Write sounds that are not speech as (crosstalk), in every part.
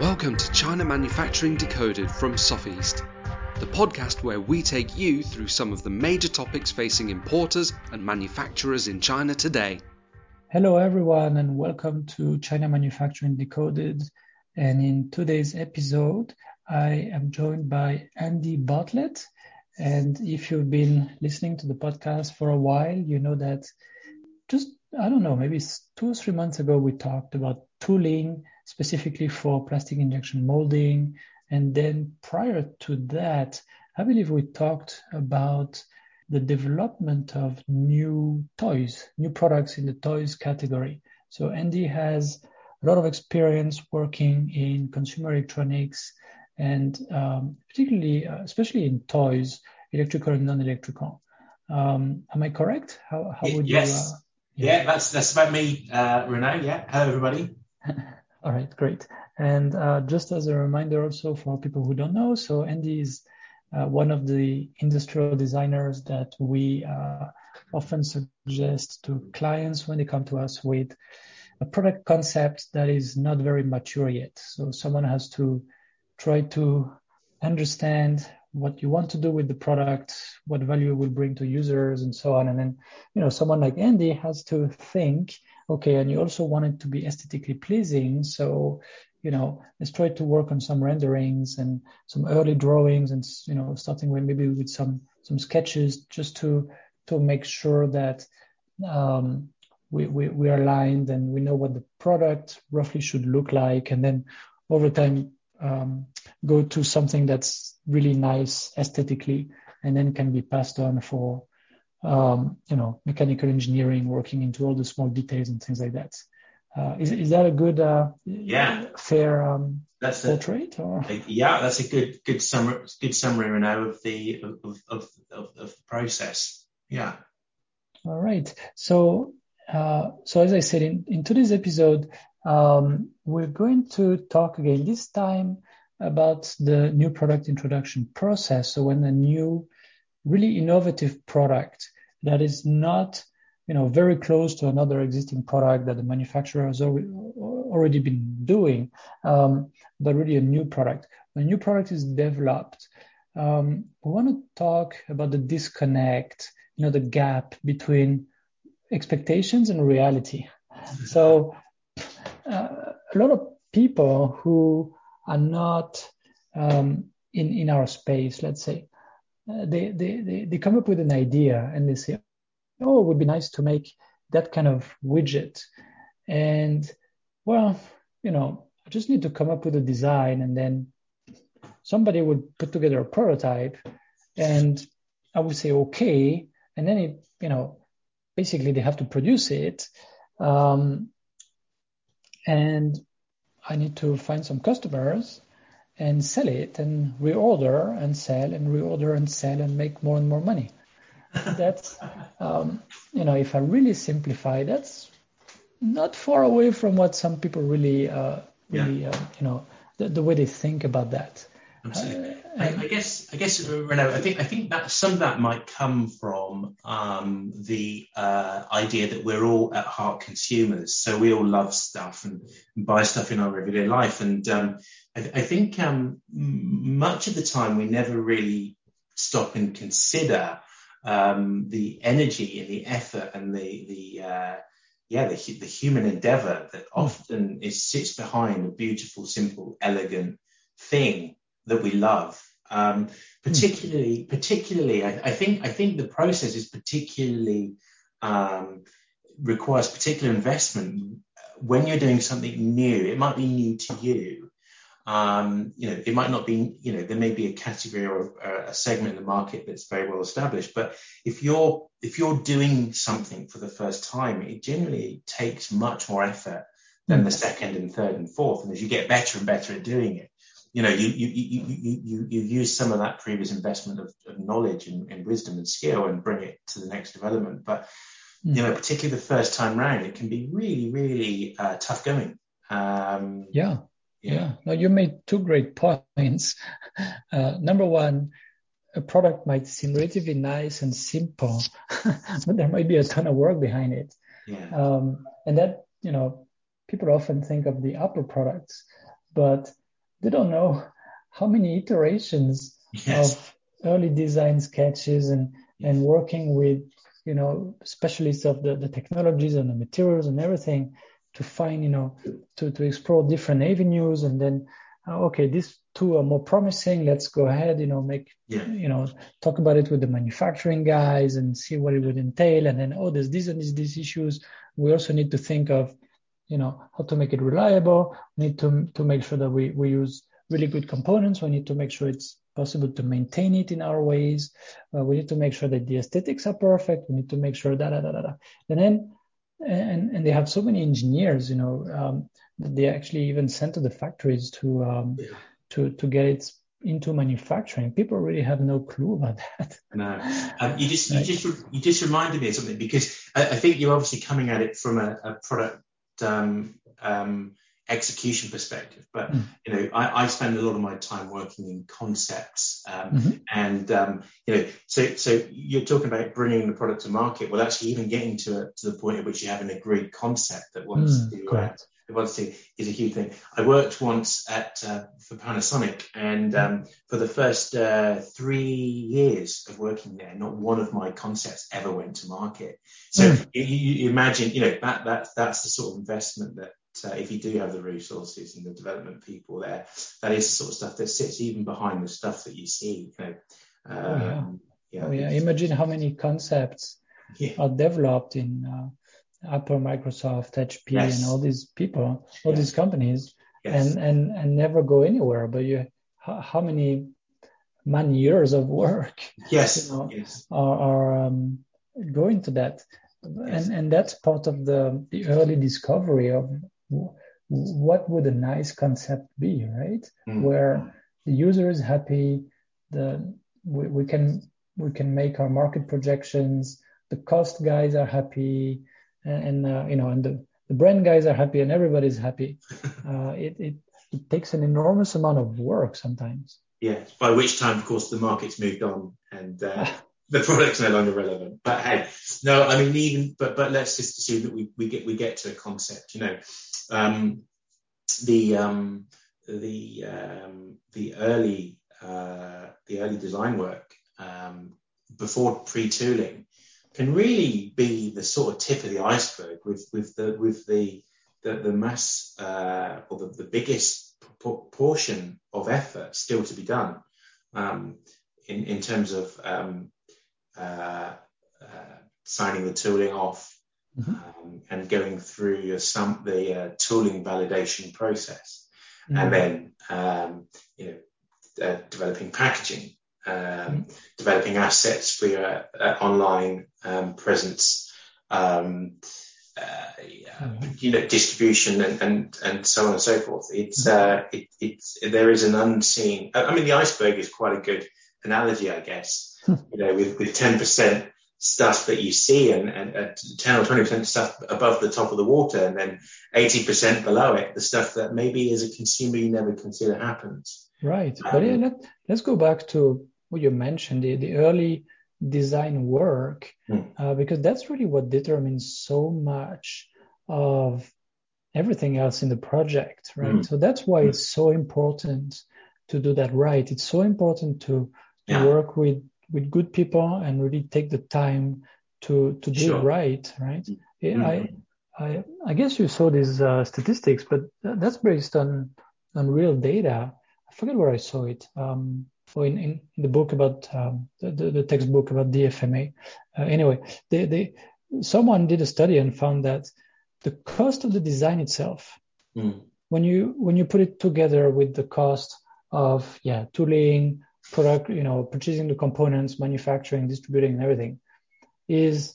Welcome to China Manufacturing Decoded from Sofeast, the podcast where we take you through some of the major topics facing importers and manufacturers in China today. Hello, everyone, and welcome to China Manufacturing Decoded. And in today's episode, I am joined by Andy Bartlett. And if you've been listening to the podcast for a while, you know that just, I don't know, maybe two or three months ago, we talked about tooling specifically for plastic injection molding. And then prior to that, I believe we talked about the development of new toys, new products in the toys category. So Andy has a lot of experience working in consumer electronics and um, particularly, uh, especially in toys, electrical and non-electrical. Um, am I correct? How, how would yes. you? Uh, yeah. yeah, that's that's about me, uh, Renaud. Yeah, hello everybody. (laughs) All right, great. And uh, just as a reminder also for people who don't know, so Andy is uh, one of the industrial designers that we uh, often suggest to clients when they come to us with a product concept that is not very mature yet. So someone has to try to understand what you want to do with the product, what value it will bring to users and so on. And then, you know, someone like Andy has to think, okay, and you also want it to be aesthetically pleasing. So, you know, let's try to work on some renderings and some early drawings and, you know, starting with maybe with some, some sketches just to, to make sure that, um, we, we, we are aligned and we know what the product roughly should look like. And then over time, um, go to something that's really nice aesthetically and then can be passed on for um, you know mechanical engineering working into all the small details and things like that. Uh, is, is that a good uh, yeah. fair um, that's portrait or? yeah that's a good good summary good summary now of the of, of, of, of the process. Yeah. All right. So uh, so as I said in, in today's episode um, we're going to talk again this time about the new product introduction process. So when a new, really innovative product that is not, you know, very close to another existing product that the manufacturer has already been doing, um, but really a new product. When a new product is developed, um, we want to talk about the disconnect, you know, the gap between expectations and reality. So uh, a lot of people who are not um, in in our space, let's say, they, they they they come up with an idea and they say, "Oh, it would be nice to make that kind of widget," and well, you know, I just need to come up with a design, and then somebody would put together a prototype, and I would say, "Okay," and then it, you know, basically they have to produce it. Um, and I need to find some customers and sell it and reorder and sell and reorder and sell and make more and more money. (laughs) that's, um, you know, if I really simplify, that's not far away from what some people really, uh, really, yeah. uh, you know, the, the, way they think about that. Absolutely. Uh, I, I, guess, I guess, Renaud, I think, I think that some of that might come from um, the uh, idea that we're all at heart consumers, so we all love stuff and, and buy stuff in our everyday life. And um, I, I, think um, much of the time we never really stop and consider um, the energy and the effort and the the uh, yeah the, the human endeavor that hmm. often is sits behind a beautiful, simple, elegant thing that we love. Um, particularly, particularly, I, I, think I think the process is particularly um, requires particular investment when you're doing something new. It might be new to you. Um, you know, it might not be. You know, there may be a category or a, a segment in the market that's very well established. But if you're if you're doing something for the first time, it generally takes much more effort than the second and third and fourth. And as you get better and better at doing it, you know, you you you you you, you use some of that previous investment of, of knowledge and, and, wisdom and skill and bring it to the next development. But mm. you know, particularly the first time round, it can be really really uh, tough going. Um, yeah. Yeah. Now you made two great (laughs) points. Uh, number one, a product might seem relatively nice and simple, (laughs) but there might be a ton of work behind it. Yeah. Um, and that, you know, people often think of the Apple products, but they don't know how many iterations yes. of early design sketches and and working with you know specialists of the, the technologies and the materials and everything to find you know to to explore different avenues and then uh, okay these two are more promising let's go ahead you know make yeah. you know talk about it with the manufacturing guys and see what it would entail and then oh there's these and these, these issues we also need to think of you know how to make it reliable we need to to make sure that we we use really good components we need to make sure it's possible to maintain it in our ways. Uh, we need to make sure that the aesthetics are perfect. We need to make sure that, da, da, da, da. And then, and, and they have so many engineers, you know, um, that they actually even sent to the factories to, um, yeah. to, to get it into manufacturing. People really have no clue about that. No, (laughs) um, you just, you just, you just reminded me of something because I, I think you're obviously coming at it from a, a product, um, um, execution perspective. But mm. you know, I, I, spend a lot of my time working in concepts, um, mm-hmm. and um, you know, so so you're talking about bringing the product to market. Well, actually, even getting to to the point at which you have an agreed concept that wants mm, to. Uh, wants is a huge thing. I worked once at uh, for Panasonic, and um, for the first uh, three years of working there, not one of my concepts ever went to market. So mm. you, you, imagine, you know, that that that's the sort of investment that uh, if you do have the resources and the development people there, that is the sort of stuff that sits even behind the stuff that you see. You know, um, oh, yeah. Um, yeah, oh, yeah. Imagine how many concepts yeah. are developed in uh, Apple, Microsoft, HP, yes. and all these people, all these companies, yes. and, and, and never go anywhere. But you, how, how many man years of work yes, you know, yes. are, are um, going to that? And, and that's part of the, the early discovery of what would a nice concept be, right? Mm. Where the user is happy, the we, we can we can make our market projections, the cost guys are happy, and, and uh, you know, and the, the brand guys are happy, and everybody's happy. (laughs) Uh, it, it it takes an enormous amount of work sometimes. Yeah. By which time, of course, the market's moved on and uh, (laughs) the product's no longer relevant. But hey, no, I mean, even but but let's just assume that we we get we get to a concept. You know, um, the um, the um, the early uh, the early design work um, before pre-tooling can really be the sort of tip of the iceberg with with the with the the, the mass uh, or the, the biggest portion of effort still to be done um, in in terms of um, uh, uh, signing the tooling off mm-hmm. um, and going through some the uh, tooling validation process, mm-hmm. and then um, you know uh, developing packaging. Developing assets for your uh, online um, presence. Um, uh, mm-hmm. you know, distribution and, and, and so on and so forth. It's, mm-hmm. uh, it, it's, there is an unseen, I mean, the iceberg is quite a good analogy, I guess, hmm. you know, with, with 10% stuff that you see and, and, and 10 or 20% stuff above the top of the water and then 80% below it, the stuff that maybe as a consumer you never consider happens. Right. Um, but yeah, let, let's go back to what you mentioned, the, the early design work, mm. uh, because that's really what determines so much of everything else in the project, right? Mm. So that's why mm. it's so important to do that right. It's so important to, to yeah. work with with good people and really take the time to to do sure. it right, right? Mm-hmm. I, I I guess you saw these uh, statistics, but that's based on on real data. I forget where I saw it. Um, in, in, the book about um, the, the, the, textbook about DFMA. Uh, anyway, they, they someone did a study and found that the cost of the design itself, mm. when you when you put it together with the cost of yeah tooling, product, you know, purchasing the components, manufacturing, distributing, and everything, is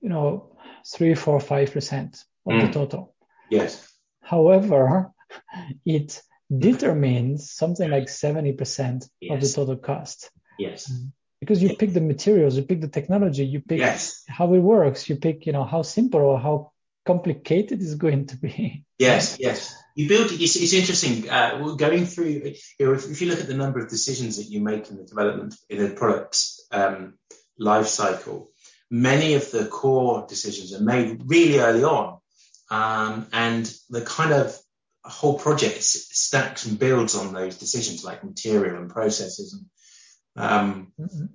you know three, four, five percent of mm. the total. Yes. However, (laughs) it determines something like seventy percent yes. of the total cost. Yes. Because you pick the materials, you pick the technology, you pick yes. how it works, you pick, you know, how simple or how complicated it's going to be. Yes, yes you build. It's, it's interesting. Uh, going through, you know, if, if, you look at the number of decisions that you make in the development in a product's um, life cycle, many of the core decisions are made really early on, um, and the kind of whole project stacks and builds on those decisions like material and processes and um, mm-hmm.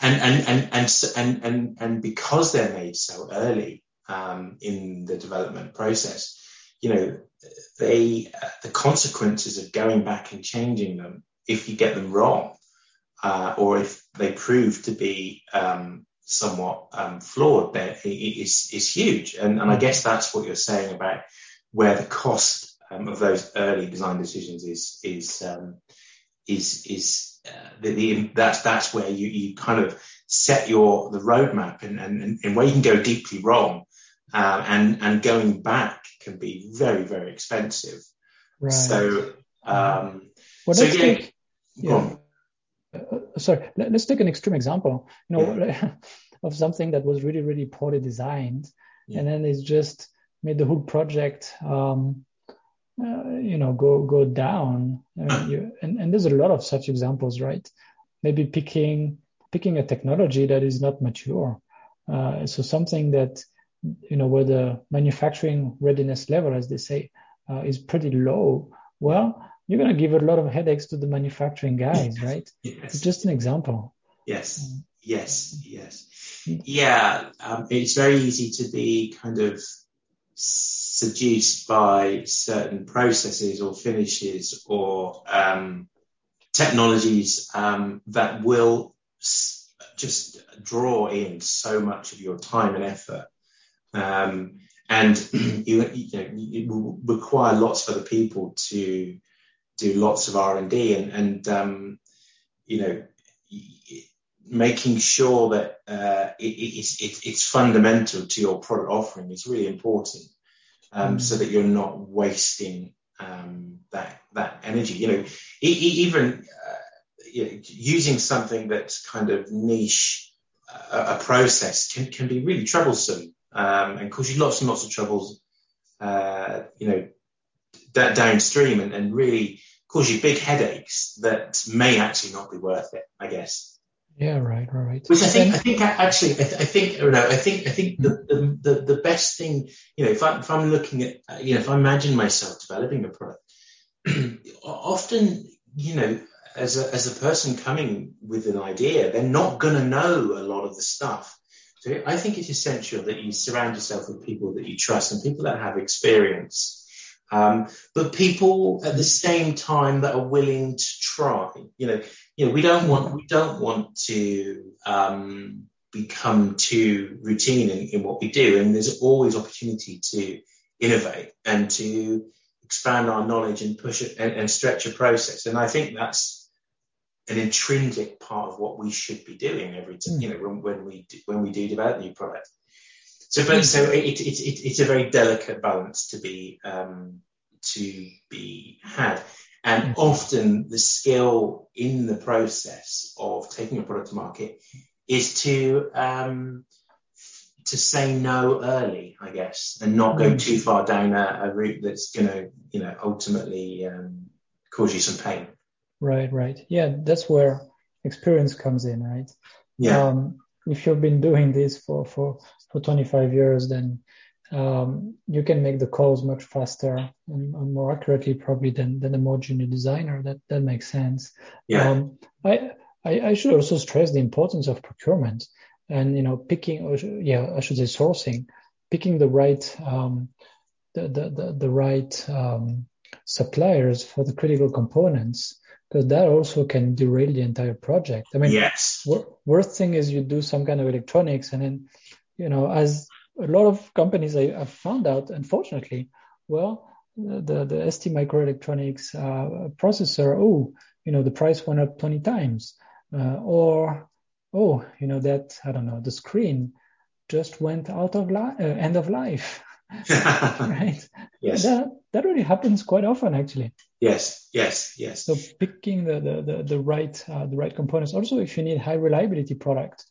and, and, and, and, and, and, and because they're made so early um, in the development process, you know, they, uh, the consequences of going back and changing them if you get them wrong, uh, or if they prove to be um, somewhat um, flawed, then is is huge. And, and I guess that's what you're saying about where the cost of those early design decisions is is um, is is uh, that's that's where you you kind of set your the roadmap and and, and where you can go deeply wrong, uh, and and going back can be very very expensive. Right. So um, well, so yeah, take, yeah. Uh, sorry, let, us take an extreme example. You know, yeah. (laughs) of something that was really really poorly designed, yeah. and then it's just made the whole project um, uh, you know go go down. Uh, you, and, and there's a lot of such examples right? Maybe picking picking a technology that is not mature. Uh, so something that you know where the manufacturing readiness level as they say uh, is pretty low well you're going to give a lot of headaches to the manufacturing guys right? Yes. it's just an example. Yes. Yes. Yes. Yeah um, it's very easy to be kind of seduced by certain processes or finishes or um, technologies um, that will s- just draw in so much of your time and effort. Um, and (clears throat) you, you know, it will require lots of other people to do lots of R and and, um, you know, making sure that uh, it, it, it's fundamental to your product offering is really important um, so that you're not wasting um, that that energy. You know, even uh, you know, using something that's kind of niche, uh, a process can can be really troublesome um, and cause you lots and lots of troubles. Uh, you know, that downstream and, and really cause you big headaches that may actually not be worth it. I guess. Yeah, right, right. Which I think, I think actually, I, I think, you know, I think, I think the, the, the, best thing, you know, if, I, if I'm looking at, you know, if I imagine myself developing a product, (clears throat) often, you know, as a, as a person coming with an idea, they're not going to know a lot of the stuff. So I think it's essential that you surround yourself with people that you trust and people that have experience. Um, but people at the same time that are willing to try, you know, you know, we don't want we don't want to um, become too routine in, in what we do, and there's always opportunity to innovate and to expand our knowledge and push it and, and stretch a process. And I think that's an intrinsic part of what we should be doing every time, you know, when, when, we do, when we do develop new product. So, but so it, it, it, it's a very delicate balance to be um, to be had. And often the skill in the process of taking a product to market is to um, to say no early, I guess, and not go mm. too far down a, a route that's going to, you know, ultimately um, cause you some pain. Right, right. Yeah, that's where experience comes in, right? Yeah. Um, if you've been doing this for for for 25 years, then um, you can make the calls much faster and, and, more accurately probably than, than a more junior designer. That that makes sense. Yeah. Um, I, I, I should also stress the importance of procurement and you know picking or yeah I should say sourcing, picking the right um, the, the, the, the right um, suppliers for the critical components because that also can derail the entire project. I mean, yes. worst thing is you do some kind of electronics and then you know as a lot of companies I, have found out, unfortunately, well, the, the STMicroelectronics uh, processor, oh, you know, the price went up 20 times. Uh, or, oh, you know, that, I don't know, the screen just went out of li- uh, end of life. (laughs) right? (laughs) Yes. That, that really happens quite often, actually. Yes, yes, yes. So picking the, the, the, the right, uh, the right components. Also, if you need high reliability product,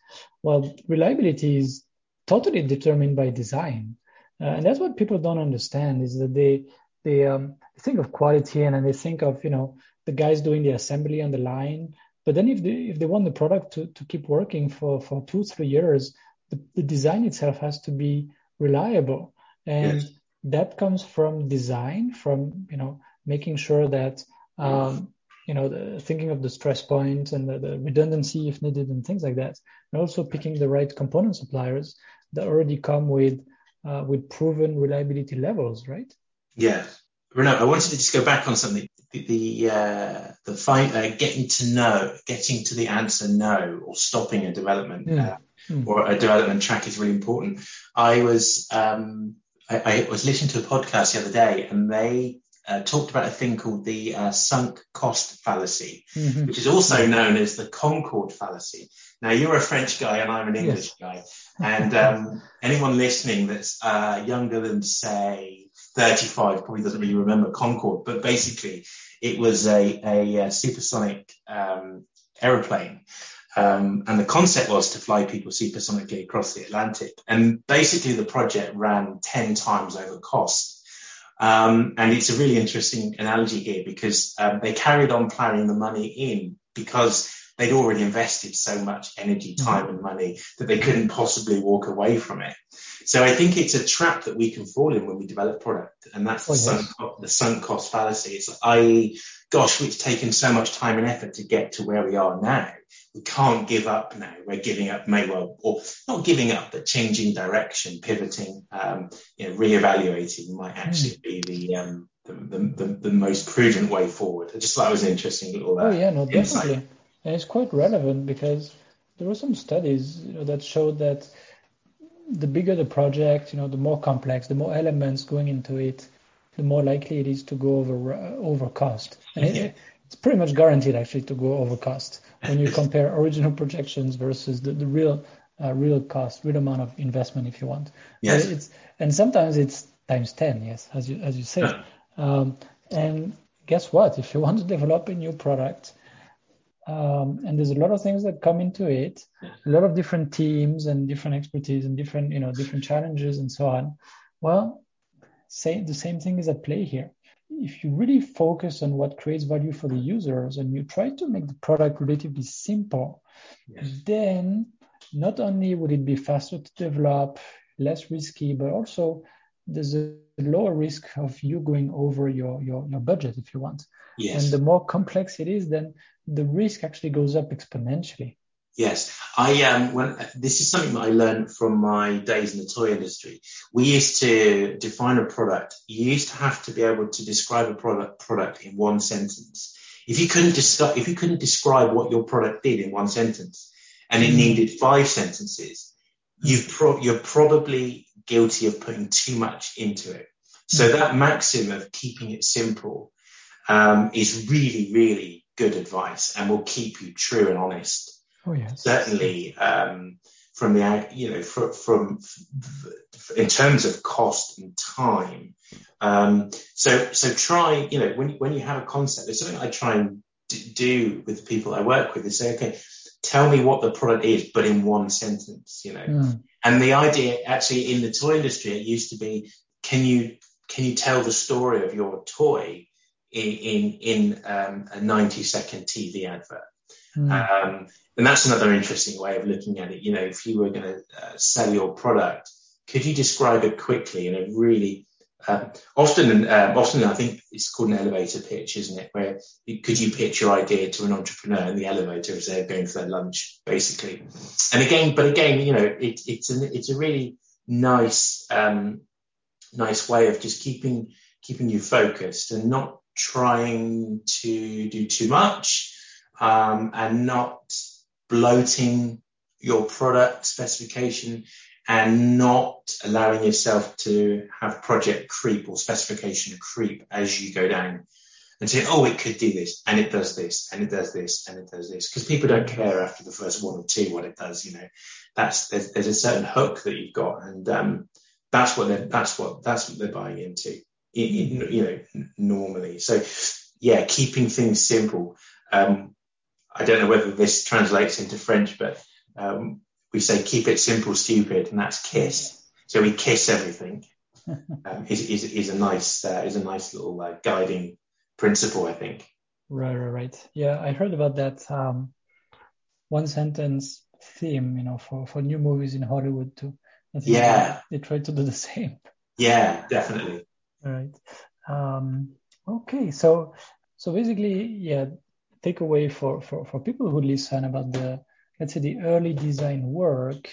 well, reliability is totally determined by design. Uh, and that's what people don't understand is that they they um, think of quality and then they think of you know the guys doing the assembly on the line. But then if they if they want the product to, to keep working for, for two three years, the, the design itself has to be reliable. And yes. that comes from design, from you know making sure that um, you know the, thinking of the stress points and the, the, redundancy if needed and things like that, and also picking the right component suppliers that already come with uh, with proven reliability levels, right? Yeah, Renaud, I wanted to just go back on something. The the, uh, the find, uh, getting to know, getting to the answer no, or stopping a development mm. Mm. or a development track is really important. I was um, I, I, was listening to a podcast the other day, and they uh, talked about a thing called the uh, sunk cost fallacy, mm-hmm. which is also known as the Concorde fallacy. Now, you're a French guy, and I'm an English yes. guy, and um, (laughs) anyone listening that's uh, younger than say 35 probably doesn't really remember Concorde, but basically it was a, a, a supersonic um, aeroplane. Um, and the concept was to fly people supersonically across the Atlantic. And basically the project ran 10 times over cost. Um, and it's a really interesting analogy here because um, they carried on planning the money in because they'd already invested so much energy, time and money that they couldn't possibly walk away from it. So I think it's a trap that we can fall in when we develop product, and that's the, oh, sunk, the sunk cost fallacy. It's i.e., gosh, it's taken so much time and effort to get to where we are now. We can't give up now. We're giving up, may well, or not giving up, but changing direction, pivoting, um, you know, reevaluating might actually mm. be the, um, the, the, the, the, most prudent way forward. I just thought it was an interesting little. Uh, oh yeah, no, definitely, insight. And it's quite relevant because there were some studies you know, that showed that the bigger the project, you know, the more complex, the more elements going into it, the more likely it is to go over uh, over cost. And it, it's pretty much guaranteed actually to go over cost when you compare (laughs) original projections versus the, the real uh, real cost, real amount of investment, if you want. Yes. It's, and sometimes it's times ten, yes, as you as you said. Um, and guess what? If you want to develop a new product, um, and there's a lot of things that come into it, a lot of different teams and different expertise and different, you know, different challenges and so on. Well, say the same thing is at play here. If you really focus on what creates value for the users and you try to make the product relatively simple, yes. then not only would it be faster to develop, less risky, but also there's a lower risk of you going over your, your, your budget if you want. Yes. And the more complex it is, then the risk actually goes up exponentially. Yes, I um when this is something that I learned from my days in the toy industry. We used to define a product. You used to have to be able to describe a product product in one sentence. If you couldn't describe if you couldn't describe what your product did in one sentence, and it needed five sentences, you pro- you're probably guilty of putting too much into it. So that maxim of keeping it simple um, is really, really good advice and will keep you true and honest. Oh, yes. Certainly, um, from the, you know, from, from, in terms of cost and time. Um, so, so try, you know, when, when you have a concept, there's something I try and do with the people I work with is say, okay, tell me what the product is, but in one sentence, you know. Mm. And the idea actually in the toy industry, it used to be, can you, can you tell the story of your toy in in, um, a 90 second TV advert. Mm. Um, and that's another interesting way of looking at it. You know, if you were going to uh, sell your product, could you describe it quickly in a really uh, often, uh, often I think it's called an elevator pitch, isn't it? Where you, could you pitch your idea to an entrepreneur in the elevator as they're going for their lunch, basically? And again, but again, you know, it, it's an, it's a really nice, um, nice way of just keeping keeping you focused and not trying to do too much um, and not bloating your product specification and not allowing yourself to have project creep or specification creep as you go down and say, oh, it could do this and it does this and it does this and it does this. Because people don't care after the first one or two what it does, you know. That's there's, there's a certain hook that you've got and um, that's what they're that's what that's what they're buying into you know, normally. So yeah, keeping things simple. Um, I don't know whether this translates into French, but um, we say keep it simple, stupid, and that's kiss. So we kiss everything. (laughs) Um, is, is, is a nice uh, is a nice little uh, guiding principle, I think. Right, right, right. Yeah, I heard about that um, one sentence theme, you know, for, for new movies in Hollywood too. yeah, they, they try to do the (laughs) same. Yeah, definitely. Right. Um, okay, so so basically, yeah, takeaway for, for for people who listen about the let's say the early design work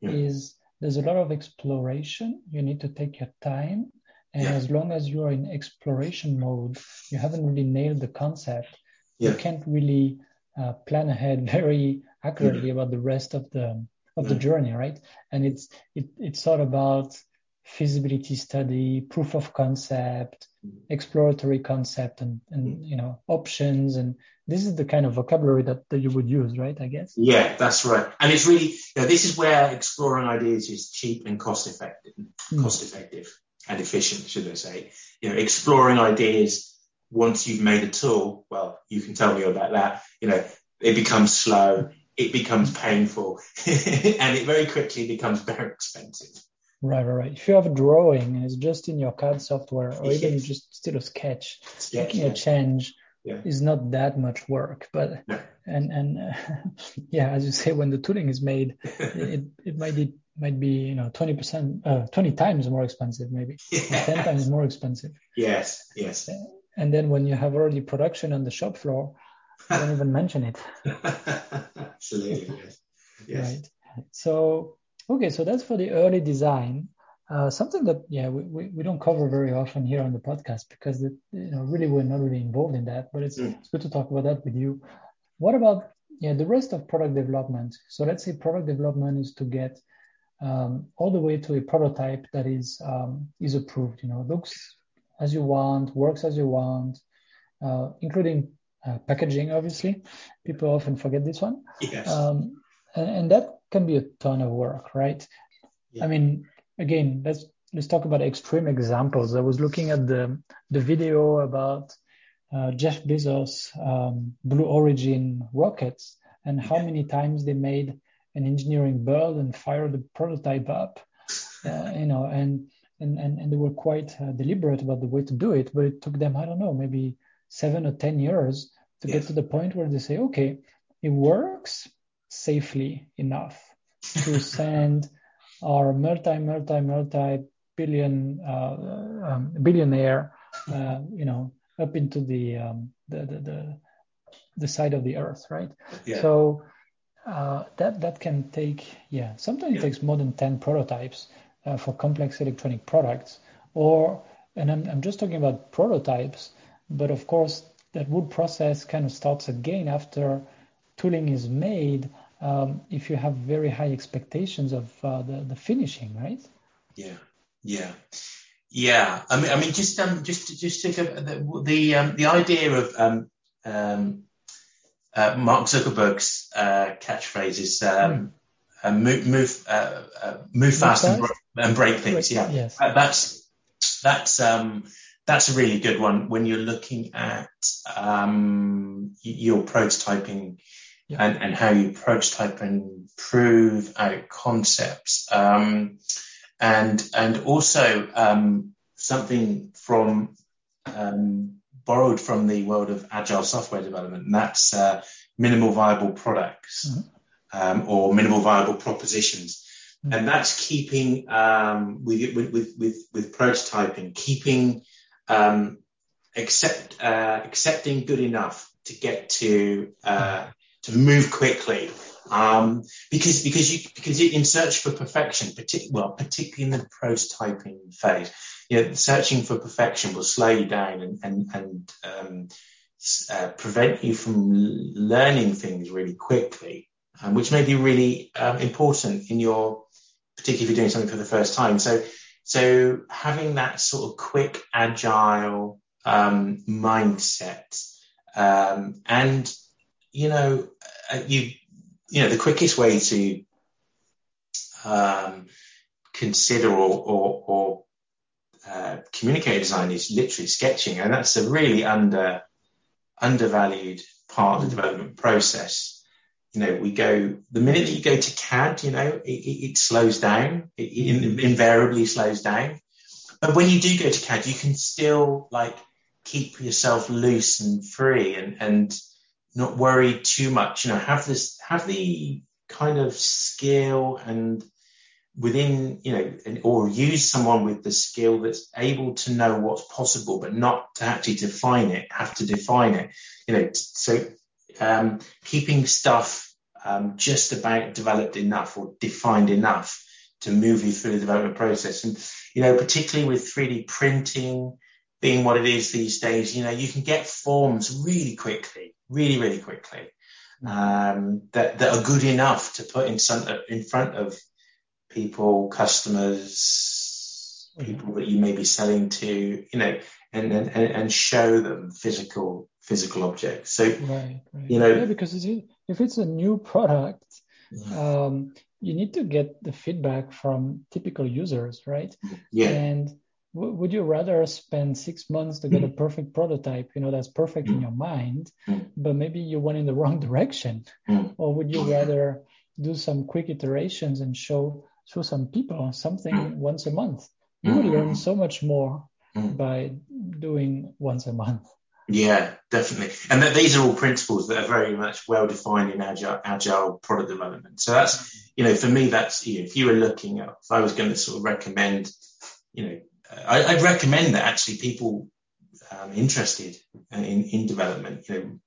yeah. is there's a lot of exploration. You need to take your time, and yeah. as long as you are in exploration mode, you haven't really nailed the concept. Yeah. You can't really uh, plan ahead (laughs) very accurately about the rest of the of the journey, right? And it's it, it's all about feasibility study, proof of concept, exploratory concept, and and you know options. And this is the kind of vocabulary that, that you would use, right? I guess. Yeah, that's right. And it's really you know, this is where exploring ideas is cheap and cost effective, mm. cost effective and efficient, should I say? You know, exploring ideas once you've made a tool. Well, you can tell me about that. You know, it becomes slow it becomes painful (laughs) and it very quickly becomes very expensive. Right, right, right. If you have a drawing and it's just in your CAD software or even yes. just still a sketch, sketch making a change yeah. is not that much work. But no. and and uh, (laughs) yeah, as you say, when the tooling is made, it it might be might be you know 20 percent, uh, 20 times more expensive, maybe. (laughs) 10 times more expensive. Yes, yes. And then when you have already production on the shop floor, (laughs) don't even mention it. Absolutely, yes. yes. Right. So, okay, so that's for the early design. Uh, something that yeah we, we, we, don't cover very often here on the podcast because it, you know really we're not really involved in that but it's, mm. it's good to talk about that with you what about yeah the rest of product development so let's say product development is to get um, all the way to a prototype that is um, is approved you know looks as you want works as you want uh, including uh, packaging, obviously. People often forget this one. Yes. Um, and, and, that can be a ton of work, right? Yeah. I mean, again, let's let's talk about extreme examples. I was looking at the the video about uh, Jeff Bezos' um, Blue Origin rockets and how many times they made an engineering build and fired the prototype up, uh, you know, and and and, and they were quite uh, deliberate about the way to do it, but it took them, I don't know, maybe seven or 10 years to yes. get to the point where they say, okay, it works safely enough to (laughs) send our multi, multi, multi billion, uh, um, billionaire, uh, you know, up into the, um, the, the, the, the, side of the earth, right? Yeah. So uh, that, that can take, yeah, sometimes yeah. it takes more than 10 prototypes uh, for complex electronic products or, and I'm, I'm just talking about prototypes but of course, that wood process kind of starts again after tooling is made um, if you have very high expectations of uh, the, the finishing, right? Yeah, yeah. Yeah, I mean, I mean, just um, just just to the the, um, the idea of um, um, uh, Mark Zuckerberg's uh, catchphrase is um, mm. uh, move move uh, uh, move fast and, and, break things. Yeah, yes. that's that's um, that's a really good one when you're looking at um, your prototyping yeah. and, and, how you prototype and prove out concepts. Um, and and also um, something from um, borrowed from the world of agile software development, and that's uh, minimal viable products mm-hmm. Um, or minimal viable propositions. Mm-hmm. And that's keeping um, with, with, with, with prototyping, keeping um, accept, uh, accepting good enough to get to uh, to move quickly um, because because you because in search for perfection, partic- well, particularly in the prototyping phase, you know, searching for perfection will slow you down and and, and um, uh, prevent you from learning things really quickly, um, which may be really um, important in your particularly if you're doing something for the first time. So so having that sort of quick, agile um, mindset, um, and you know, uh, you you know, the quickest way to um, consider or or, or uh, communicate design is literally sketching, and that's a really under undervalued part of the development process you know, we go, the minute that you go to CAD, you know, it, it, it slows down. It, it, invariably slows down. But when you do go to CAD, you can still like keep yourself loose and free and, and not worry too much, you know, have this, have the kind of skill and, within, you know, or use someone with the skill that's able to know what's possible, but not to actually define it, have to define it. You know, so um, keeping stuff um, just about developed enough or defined enough to move you through the development process. And, you know, particularly with 3D printing being what it is these days, you know, you can get forms really quickly, really, really quickly. Um, that, that are good enough to put in, some, in front of people, customers, people that you may be selling to, you know, and and, and show them physical physical objects. So, right, right. you know, yeah, because if it's a new product, um, you need to get the feedback from typical users, right? Yeah. And would you rather spend six months to get a mm. perfect prototype, you know, that's perfect in mm. your mind, mm. but maybe you went in the wrong direction, or would you rather do some quick iterations and show show some people something mm. once a month. You will learn so much more mm. by doing once a month. Yeah, definitely. And that these are all principles that are very much well defined in agile, agile product development. So that's, you know, for me, that's, you know, if you were looking at, if I was going to sort of recommend, you know, I, would recommend that actually people um, interested in, in development, you know,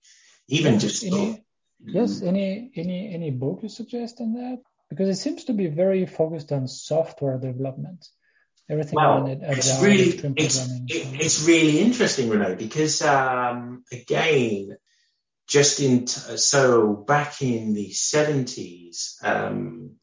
even yeah, just. Any, yes. Any, any, any book you suggest on that? because it seems to be very focused on software development. Everything well, on it, it's really it's, it, it's really interesting, Renaud, because um, again, just in t- so back in the seventies, um,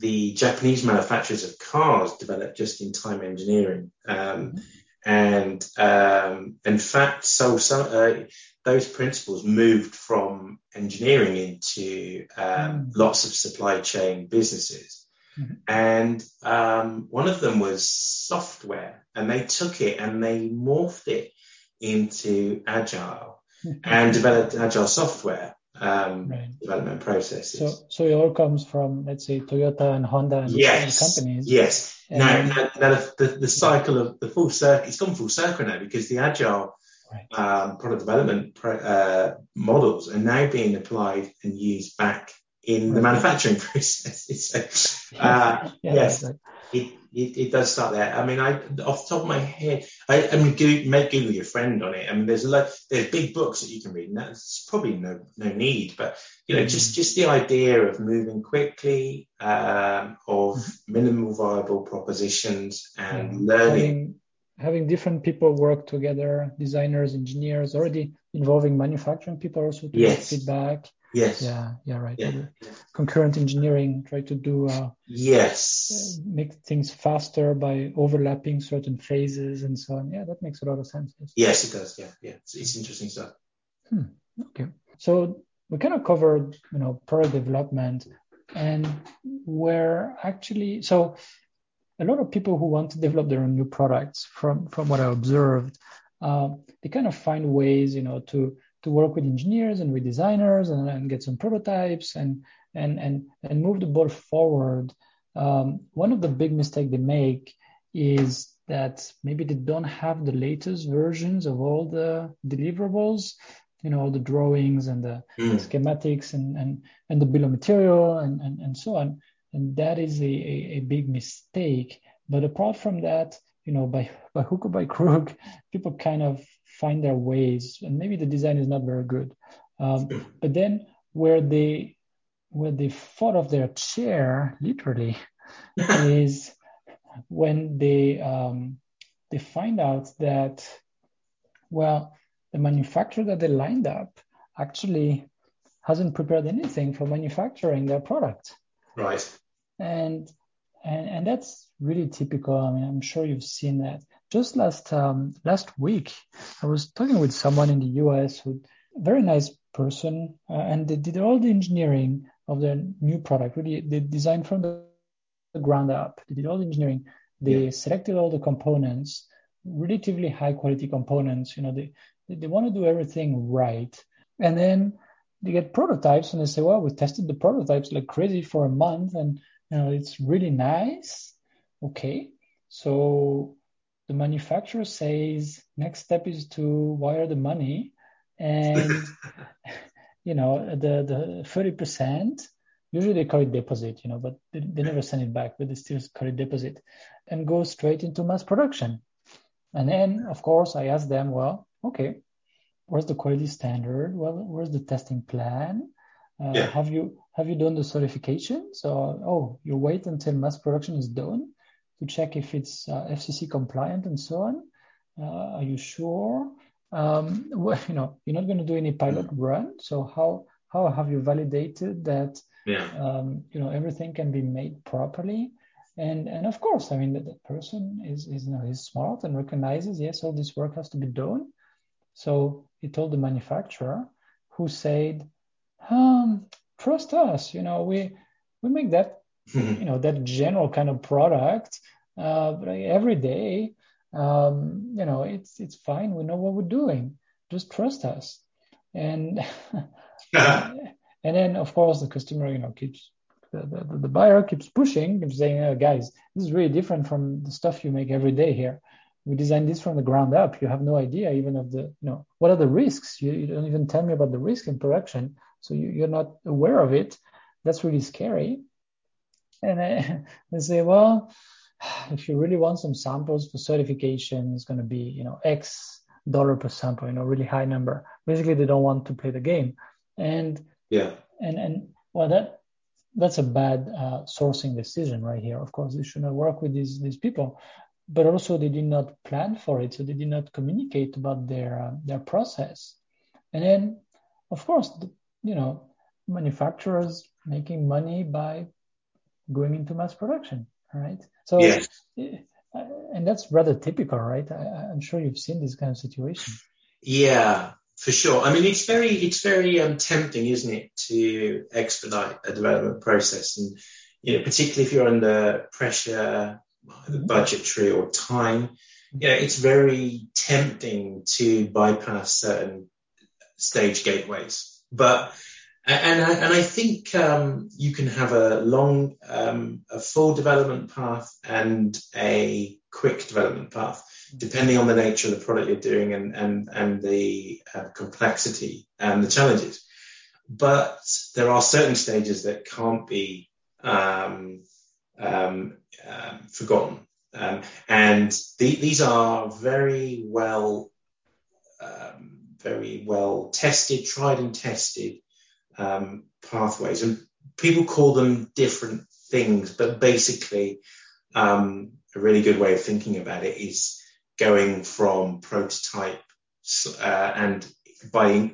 the Japanese manufacturers of cars developed just-in-time engineering, um, mm-hmm. and um, in fact, so, so uh, those principles moved from engineering into um, mm. lots of supply chain businesses. Mm-hmm. And um, one of them was software, and they took it and they morphed it into agile mm-hmm. (laughs) and developed agile software um, right. development processes. So, so it all comes from, let's say, Toyota and Honda and yes. companies. Yes. Now, now, now the, the, cycle of the full circle, it's gone full circle now because the agile right. um, product development uh, models are now being applied and used back in right. the manufacturing (laughs) process. so, uh, yeah, yes. It, it, it, does start there. I mean, I off the top of my head, I, I mean, go, make Google your friend on it. I mean, there's a lot, there's big books that you can read, and that's probably no no need. But you know, mm. just just the idea of moving quickly, um, of mm. minimal viable propositions, and learning. Having, having different people work together, designers, engineers, already involving manufacturing people also to yes. get feedback. Yes. Yeah. Yeah. Right. Yeah. Concurrent engineering, try to do. Uh, yes. Uh, make things faster by overlapping certain phases and so on. Yeah, that makes a lot of sense. Yes, it does. Yeah. Yeah. It's, it's interesting stuff. Hmm. Okay. So we kind of covered, you know, product development and where actually, so a lot of people who want to develop their own new products, from from what I observed, uh, they kind of find ways, you know, to to work with engineers and with designers and, and get some prototypes and and and and move the ball forward. Um, one of the big mistakes they make is that maybe they don't have the latest versions of all the deliverables, you know, all the drawings and the mm. schematics and, and, and the bill of material and, and, and so on. And that is a, a, a big mistake. But apart from that, you know, by, (laughs) by hook or by crook, people kind of find their ways and maybe the design is not very good. Um, but then where they, where they fall off their chair, literally, (laughs) is when they, um, they find out that, well, the manufacturer that they lined up actually hasn't prepared anything for manufacturing their product. Right. And and and that's really typical. I mean, I'm sure you've seen that. Just last um, last week, I was talking with someone in the U.S. who a very nice person, uh, and they did all the engineering of their new product. Really, they designed from the ground up. They did all the engineering. They yeah. selected all the components, relatively high quality components. You know, they they want to do everything right, and then they get prototypes and they say, well, we tested the prototypes like crazy for a month and you know it's really nice. Okay, so the manufacturer says next step is to wire the money and (laughs) you know the the 30% usually they call it deposit, you know, but they, they never send it back, but they still call it deposit and go straight into mass production. And then, of course, I ask them, well, okay, where's the quality standard? Well, where's the testing plan? Uh, yeah. Have you have you done the certification? So, oh, you wait until mass production is done to check if it's uh, FCC compliant and so on. Uh, are you sure? Um, (laughs) well, you know, you're not going to do any pilot mm. run. So how how have you validated that? Yeah. Um, you know, everything can be made properly. And and of course, I mean, that, that person is is you know he's smart and recognizes yes, all this work has to be done. So he told the manufacturer, who said, um, "Trust us. You know, we we make that (laughs) you know that general kind of product uh, every day um, you know it's it's fine. We know what we're doing. Just trust us. And (laughs) and then of course the customer you know keeps the, the, the buyer keeps pushing and saying oh, guys this is really different from the stuff you make every day here. We designed this from the ground up. You have no idea even of the you know what are the risks? You, you don't even tell me about the risk in production. So you, you're not aware of it. That's really scary. And I, (laughs) they say, well, (sighs) if you really want some samples for certification, it's going to be, you know, X dollar per sample, you know, really high number. Basically, they don't want to play the game. And yeah, and and well, that that's a bad uh, sourcing decision right here. Of course, they should not work with these these people, but also they did not plan for it, so they did not communicate about their uh, their process. And then, of course, the, you know, manufacturers making money by going into mass production, right? So, yes. and that's rather typical, right? I, am sure you've seen this kind of situation. Yeah, for sure. I mean, it's very, it's very um, tempting, isn't it, to expedite a development process, and you know, particularly if you're under pressure, mm-hmm. budgetary or time. You know, it's very tempting to bypass certain stage gateways, but and I, and I think um, you can have a long, um, a full development path and a quick development path, depending on the nature of the product you're doing and and and the uh, complexity and the challenges. But there are certain stages that can't be um, um, um forgotten, um, and the, these are very well, very well tested, tried and tested um, pathways, and people call them different things, but basically, um, a really good way of thinking about it is going from prototype uh, and by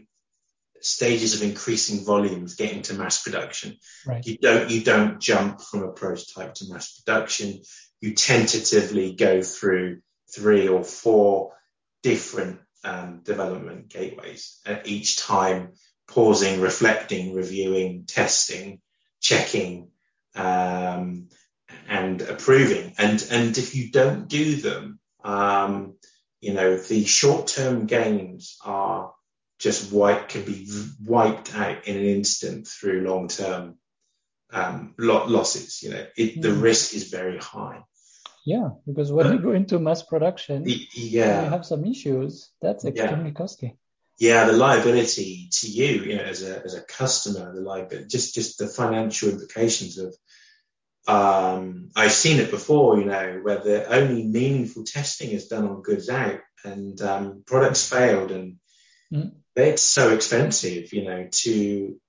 stages of increasing volumes getting to mass production. Right. You don't you don't jump from a prototype to mass production. You tentatively go through three or four different um, development gateways at each time pausing, reflecting, reviewing, testing, checking, um, and approving. And and if you don't do them, um, you know the short-term gains are just white can be wiped out in an instant through long-term um, losses. You know, it, the mm. risk is very high. Yeah, because when you go into mass production, yeah, you have some issues. That's extremely yeah. costly yeah, the liability to you, you know, as a as a customer, the liability, just just the financial implications of. Um, I've seen it before, you know, where the only meaningful testing is done on goods out, and um, products failed, and mm. it's so expensive, you know, to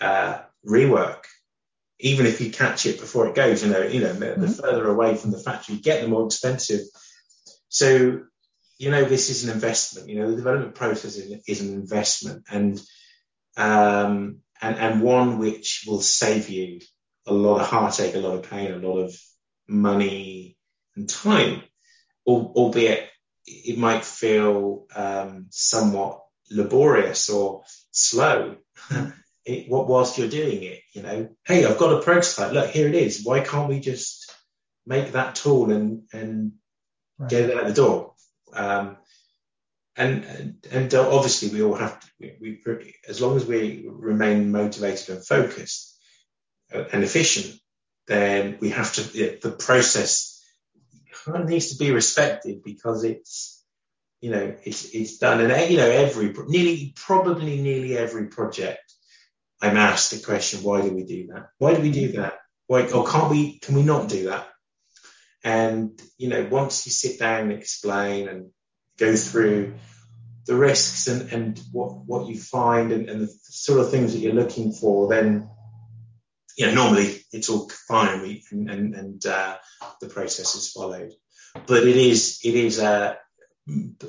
uh, rework. Even if you catch it before it goes, you know, you know, the, mm. the further away from the factory you get, the more expensive. So you know, this is an investment. You know, the development process is, is an investment, and um, and and one which will save you a lot of heartache, a lot of pain, a lot of money and time, albeit it might feel um, somewhat laborious or slow. (laughs) it, whilst you're doing it, you know, hey, I've got a prototype. Look, here it is. Why can't we just make that tool and and right. get it out the door? Um, and, and, obviously we all have to, we, we, as long as we remain motivated and focused and efficient, then we have to, the process kind of needs to be respected because it's, you know, it's, it's done and, you know, every, nearly, probably nearly every project I'm asked the question, why do we do that? Why do we do that? Why, or can't we, can we not do that? And, you know, once you sit down and explain and go through the risks and, and what, what you find and, and the sort of things that you're looking for, then, you know, normally it's all fine and, and, and uh, the process is followed. But it is, it is a,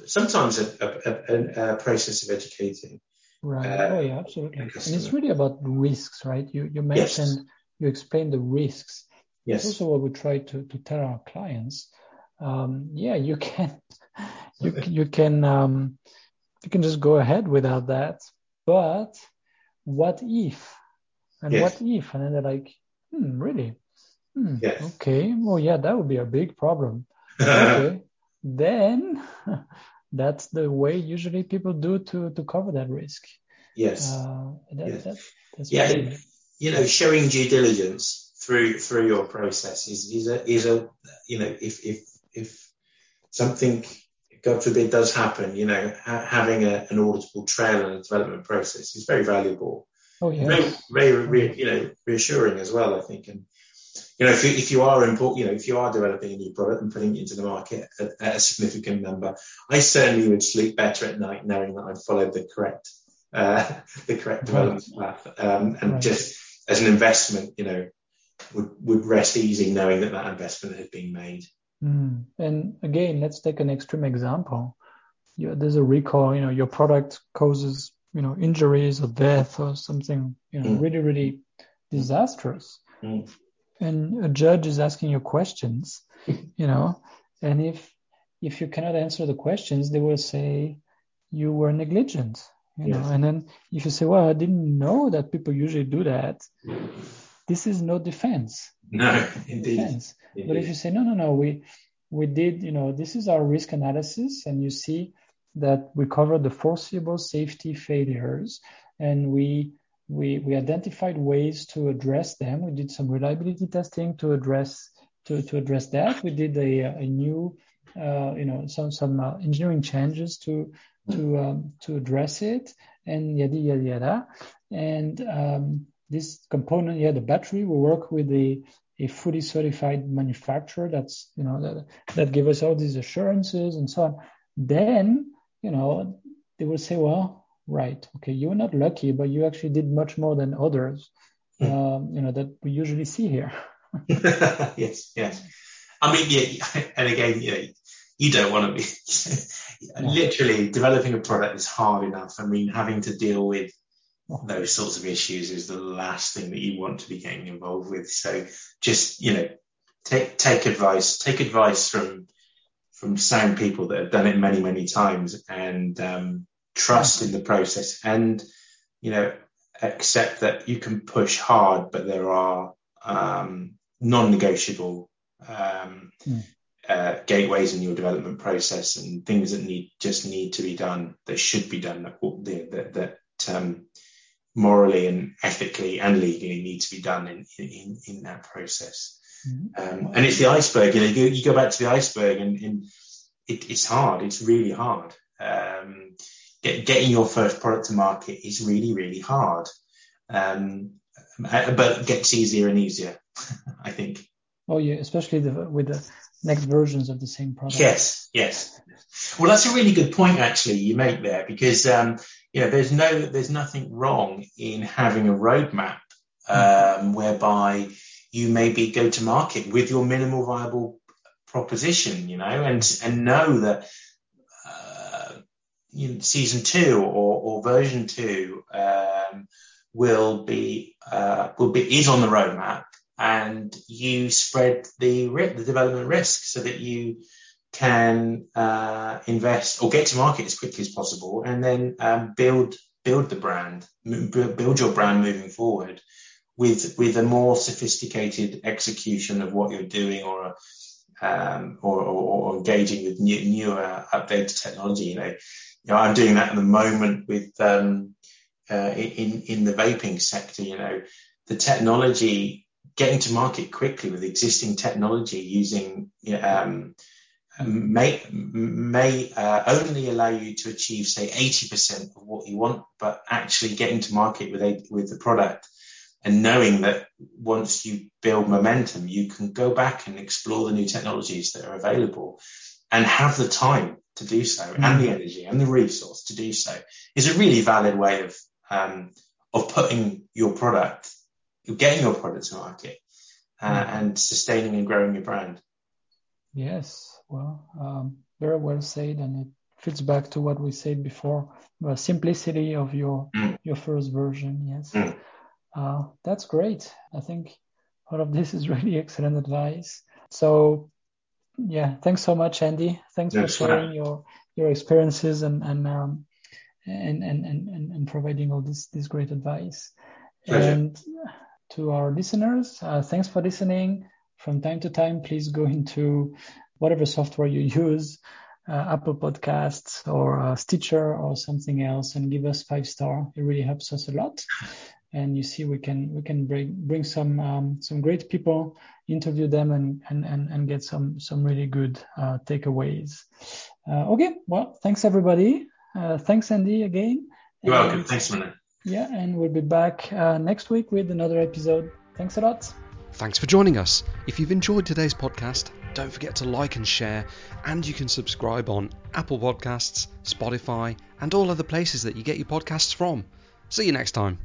sometimes a, a, a, process of educating. Right. Uh, oh yeah, absolutely. And it's really about risks, right? You you mentioned yes. you explained the risks. Yes. That's also what we try to to tell our clients. Um, yeah, you can (laughs) you you can um, you can just go ahead without that. But what if? And yes. what if? And then they're like, hmm, really? Hmm, yes. Okay. Well, yeah, that would be a big problem. (laughs) okay. then (laughs) that's the way usually people do to to cover that risk. Yes. Uh, that, yes. That, yeah. Really... You know, showing due diligence through through your process is is a is a you know if if if something God forbid does happen, you know, ha- having a, an auditable trail and a development process is very valuable. Oh yeah. Very, very re- you know reassuring as well, I think, and you know, if you, if you are import, you know, if you are developing a new product and putting it into the market at, at a significant number, I certainly would sleep better at night knowing that I've followed the correct, uh, (laughs) the correct development path. Um, and right. just as an investment, you know, would, would rest easy knowing that that investment had been made. Mm. And again, let's take an extreme example. You, there's a recall, you know, your product causes, you know, injuries or death or something, you know, mm. really, really disastrous. Mm and a judge is asking you questions, you know, and if if you cannot answer the questions, they will say you were negligent, you yes. know. And then if you say, "Well, I didn't know that people usually do that," this is no defense. No, (laughs) indeed. Defense. indeed. But if you say, "No, no, no, we we did, you know, this is our risk analysis, and you see that we covered the foreseeable safety failures, and we we, we identified ways to address them. We did some reliability testing to address to, to address that. We did a, a new, uh, you know, some some uh, engineering changes to to um, to address it, and yada yada yada. And um, this component, yeah, the battery, we work with a a fully certified manufacturer that's you know that that give us all these assurances and so on. Then you know they will say, well, right okay you were not lucky but you actually did much more than others mm. um, you know that we usually see here (laughs) yes yes i mean yeah (laughs) and again you know you don't want to be (laughs) literally developing a product is hard enough i mean having to deal with. Those sorts of issues is the last thing that you want to be getting involved with so just you know take take advice take advice from from sound people that have done it many many times and um, trust in the process and, you know, accept that you can push hard, but there are um, non-negotiable um, mm. uh, gateways in your development process and things that need just need to be done that should be done that that, that um, morally and ethically and legally need to be done in in, in that process. Mm. Um, and it's the iceberg. You know, you, you go back to the iceberg, and, and it, it's hard. It's really hard. Um, get, getting your first product to market is really, really hard. Um, uh, but gets easier and easier, (laughs) I think. Oh yeah, especially the, with the next versions of the same product. Yes, yes. Well, that's a really good point actually you make there because um, you know there's no there's nothing wrong in having a roadmap um, whereby you maybe go to market with your minimal viable proposition, you know, and and know that you know, season two or, or version two um, will be uh, will be is on the roadmap, and you spread the the development risk so that you can uh, invest or get to market as quickly as possible, and then um, build build the brand, build your brand moving forward with with a more sophisticated execution of what you're doing or um, or, or, or, engaging with new, newer, updated technology. You know, you know, I'm doing that at the moment with um, uh, in in the vaping sector. You know, the technology getting to market quickly with existing technology using um, may may uh, only allow you to achieve say 80% of what you want but actually getting to market with a, with the product and knowing that once you build momentum you can go back and explore the new technologies that are available and have the time to do so mm. and the energy and the resource to do so is a really valid way of um, of putting your product getting your product to market uh, mm. and sustaining and growing your brand yes well, um, very well said, and it fits back to what we said before: the simplicity of your mm. your first version. Yes, mm. uh, that's great. I think all of this is (laughs) really excellent advice. So, yeah, thanks so much, Andy. Thanks for sharing your your experiences and and um, and, and, and, and providing all this this great advice. Pleasure. And to our listeners, uh, thanks for listening. From time to time, please go into whatever software you use, uh, Apple Podcasts or uh, Stitcher or something else, and give us five star. It really helps us a lot. And you see, we can we can bring bring some um, some great people, interview them, and and and, and get some some really good uh, takeaways. Uh, okay, well, thanks everybody. Uh, thanks Andy again. You're and, welcome. Thanks, man. Yeah, and we'll be back uh, next week with another episode. Thanks a lot. Thanks for joining us. If you've enjoyed today's podcast, don't forget to like and share, and you can subscribe on Apple Podcasts, Spotify, and all other places that you get your podcasts from. See you next time.